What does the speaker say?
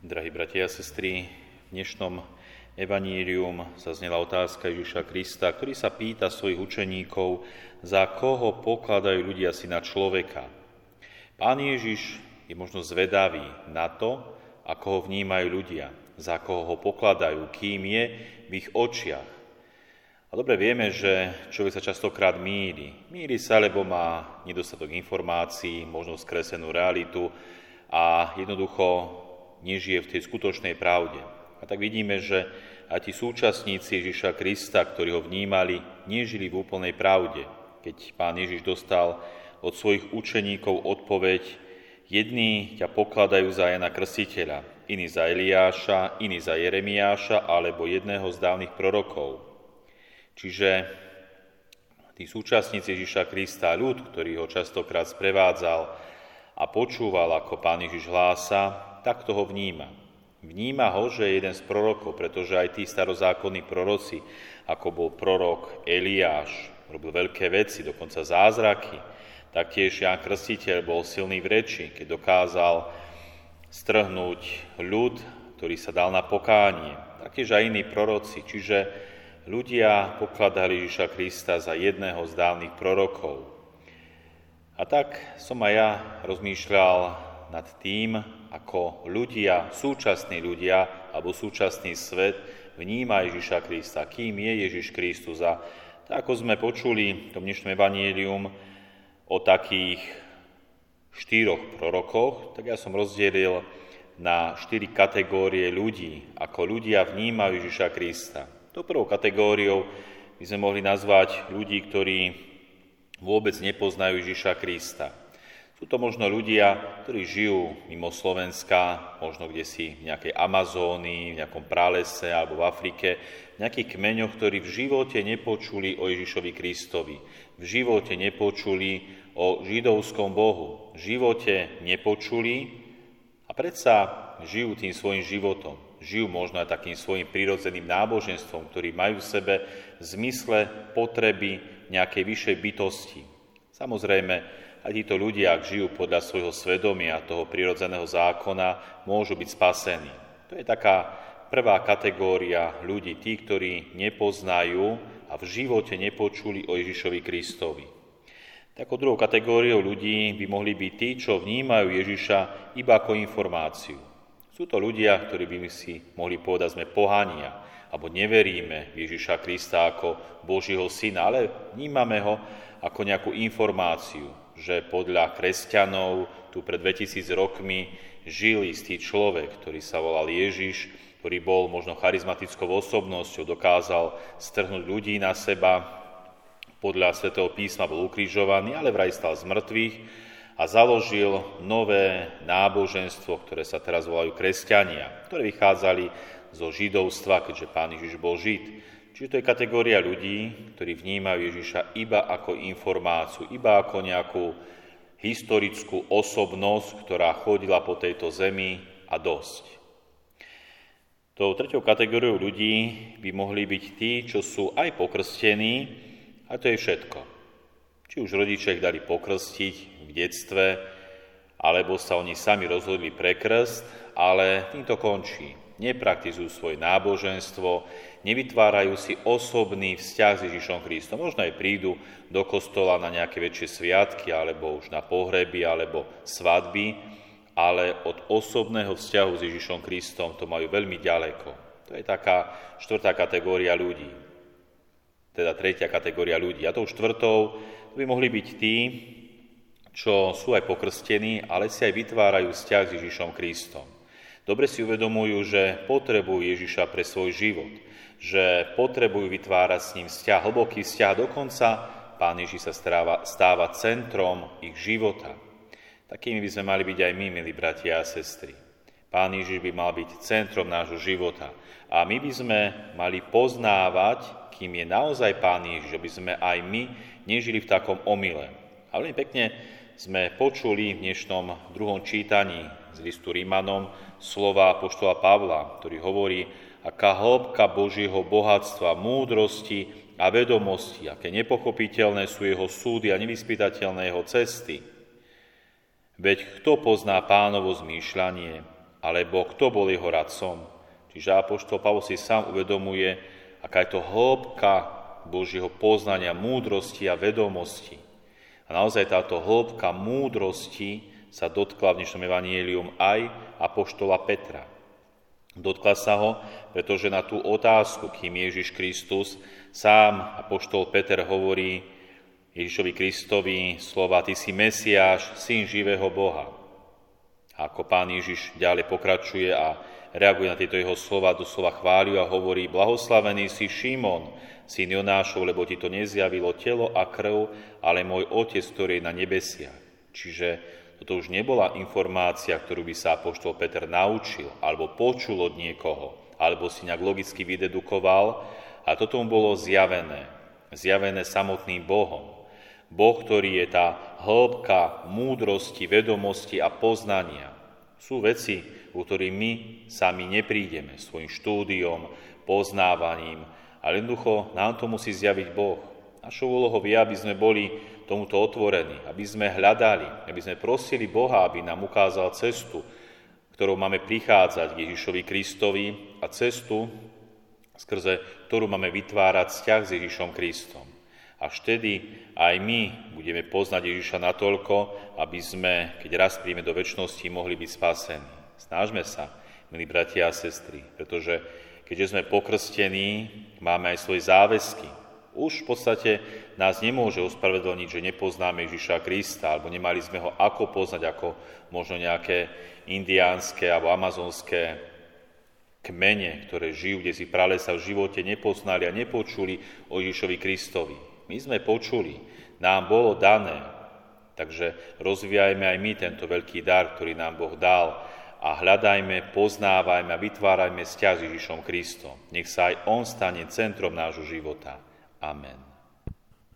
Drahí bratia a sestry, v dnešnom evanílium zaznela otázka Ježiša Krista, ktorý sa pýta svojich učeníkov, za koho pokladajú ľudia si na človeka. Pán Ježiš je možno zvedavý na to, ako ho vnímajú ľudia, za koho ho pokladajú, kým je v ich očiach. A dobre vieme, že človek sa častokrát míli. Míli sa, lebo má nedostatok informácií, možno skresenú realitu a jednoducho nežije v tej skutočnej pravde. A tak vidíme, že aj tí súčasníci Ježiša Krista, ktorí ho vnímali, nežili v úplnej pravde. Keď pán Ježiš dostal od svojich učeníkov odpoveď, jedni ťa pokladajú za Jana Krstiteľa, iní za Eliáša, iní za Jeremiáša alebo jedného z dávnych prorokov. Čiže tí súčasníci Ježiša Krista, ľud, ktorý ho častokrát sprevádzal a počúval, ako pán Ježiš hlása, tak toho vníma. Vníma ho, že je jeden z prorokov, pretože aj tí starozákonní proroci, ako bol prorok Eliáš, robil veľké veci, dokonca zázraky, taktiež Jan Krstiteľ bol silný v reči, keď dokázal strhnúť ľud, ktorý sa dal na pokánie. Taktiež aj iní proroci, čiže ľudia pokladali Ježiša Krista za jedného z dávnych prorokov. A tak som aj ja rozmýšľal nad tým, ako ľudia, súčasní ľudia alebo súčasný svet vníma Ježiša Krista, kým je Ježiš Kristus. A tak ako sme počuli v tom dnešnom evanílium o takých štyroch prorokoch, tak ja som rozdelil na štyri kategórie ľudí, ako ľudia vnímajú Ježiša Krista. To prvou kategóriou by sme mohli nazvať ľudí, ktorí vôbec nepoznajú Ježiša Krista. Sú to možno ľudia, ktorí žijú mimo Slovenska, možno kde si v nejakej Amazónii, v nejakom pralese alebo v Afrike, v nejakých kmeňoch, ktorí v živote nepočuli o Ježišovi Kristovi, v živote nepočuli o židovskom Bohu, v živote nepočuli a predsa žijú tým svojim životom. Žijú možno aj takým svojim prírodzeným náboženstvom, ktorý majú v sebe v zmysle potreby nejakej vyššej bytosti. Samozrejme, a títo ľudia, ak žijú podľa svojho svedomia, toho prirodzeného zákona, môžu byť spasení. To je taká prvá kategória ľudí, tí, ktorí nepoznajú a v živote nepočuli o Ježišovi Kristovi. Takou druhou kategóriou ľudí by mohli byť tí, čo vnímajú Ježiša iba ako informáciu. Sú to ľudia, ktorí by si mohli povedať, sme pohania, alebo neveríme v Ježiša Krista ako Božieho syna, ale vnímame ho ako nejakú informáciu, že podľa kresťanov tu pred 2000 rokmi žil istý človek, ktorý sa volal Ježiš, ktorý bol možno charizmatickou osobnosťou, dokázal strhnúť ľudí na seba, podľa svätého písma bol ukrižovaný, ale vraj stal z mŕtvych a založil nové náboženstvo, ktoré sa teraz volajú kresťania, ktoré vychádzali zo židovstva, keďže pán Ježiš bol žid. Čiže to je kategória ľudí, ktorí vnímajú Ježiša iba ako informáciu, iba ako nejakú historickú osobnosť, ktorá chodila po tejto zemi a dosť. Tou tretou kategóriou ľudí by mohli byť tí, čo sú aj pokrstení, a to je všetko. Či už rodičia ich dali pokrstiť v detstve, alebo sa oni sami rozhodli pre krst, ale týmto končí. Nepraktizujú svoje náboženstvo, nevytvárajú si osobný vzťah s Ježišom Kristom. Možno aj prídu do kostola na nejaké väčšie sviatky, alebo už na pohreby, alebo svadby, ale od osobného vzťahu s Ježišom Kristom to majú veľmi ďaleko. To je taká štvrtá kategória ľudí. Teda tretia kategória ľudí. A tou štvrtou to by mohli byť tí, čo sú aj pokrstení, ale si aj vytvárajú vzťah s Ježišom Kristom. Dobre si uvedomujú, že potrebujú Ježiša pre svoj život – že potrebujú vytvárať s ním vzťah, hlboký vzťah, dokonca Pán Ježiš sa stáva, stáva centrom ich života. Takými by sme mali byť aj my, milí bratia a sestry. Pán Ježiš by mal byť centrom nášho života. A my by sme mali poznávať, kým je naozaj Pán Ježiš, aby sme aj my nežili v takom omyle. A veľmi pekne sme počuli v dnešnom druhom čítaní z listu Rímanom slova poštola Pavla, ktorý hovorí, aká hĺbka Božieho bohatstva, múdrosti a vedomosti, aké nepochopiteľné sú jeho súdy a nevyspytateľné jeho cesty. Veď kto pozná pánovo zmýšľanie? alebo kto bol jeho radcom. Čiže Apoštol Pavol si sám uvedomuje, aká je to hĺbka Božieho poznania, múdrosti a vedomosti. A naozaj táto hĺbka múdrosti sa dotkla v dnešnom evanielium aj Apoštola Petra. Dotkla sa ho, pretože na tú otázku, kým Ježiš Kristus, sám Apoštol Peter hovorí Ježišovi Kristovi slova Ty si Mesiáš, syn živého Boha. A ako pán Ježiš ďalej pokračuje a reaguje na tieto jeho slova, doslova chváliu a hovorí Blahoslavený si Šimon, syn Jonášov, lebo ti to nezjavilo telo a krv, ale môj Otec, ktorý je na nebesiach. Čiže toto už nebola informácia, ktorú by sa apoštol Peter naučil alebo počul od niekoho, alebo si nejak logicky vydedukoval, a toto mu bolo zjavené. Zjavené samotným Bohom. Boh, ktorý je tá hĺbka múdrosti, vedomosti a poznania. Sú veci, u ktorých my sami neprídeme svojim štúdiom, poznávaním, ale jednoducho nám to musí zjaviť Boh. Našou úlohou je, aby sme boli tomuto otvorení, aby sme hľadali, aby sme prosili Boha, aby nám ukázal cestu, ktorou máme prichádzať k Ježišovi Kristovi a cestu, skrze ktorú máme vytvárať vzťah s Ježišom Kristom. A vtedy aj my budeme poznať Ježiša natoľko, aby sme, keď raz príjme do väčšnosti, mohli byť spasení. Snažme sa, milí bratia a sestry, pretože keďže sme pokrstení, máme aj svoje záväzky. Už v podstate nás nemôže ospravedlniť, že nepoznáme Ježiša Krista, alebo nemali sme ho ako poznať, ako možno nejaké indiánske alebo amazonské kmene, ktoré žijú, kde si pralesa v živote nepoznali a nepočuli o Ježišovi Kristovi. My sme počuli, nám bolo dané, takže rozvíjajme aj my tento veľký dar, ktorý nám Boh dal a hľadajme, poznávajme a vytvárajme vzťah s Ježišom Kristom. Nech sa aj On stane centrom nášho života. Amen.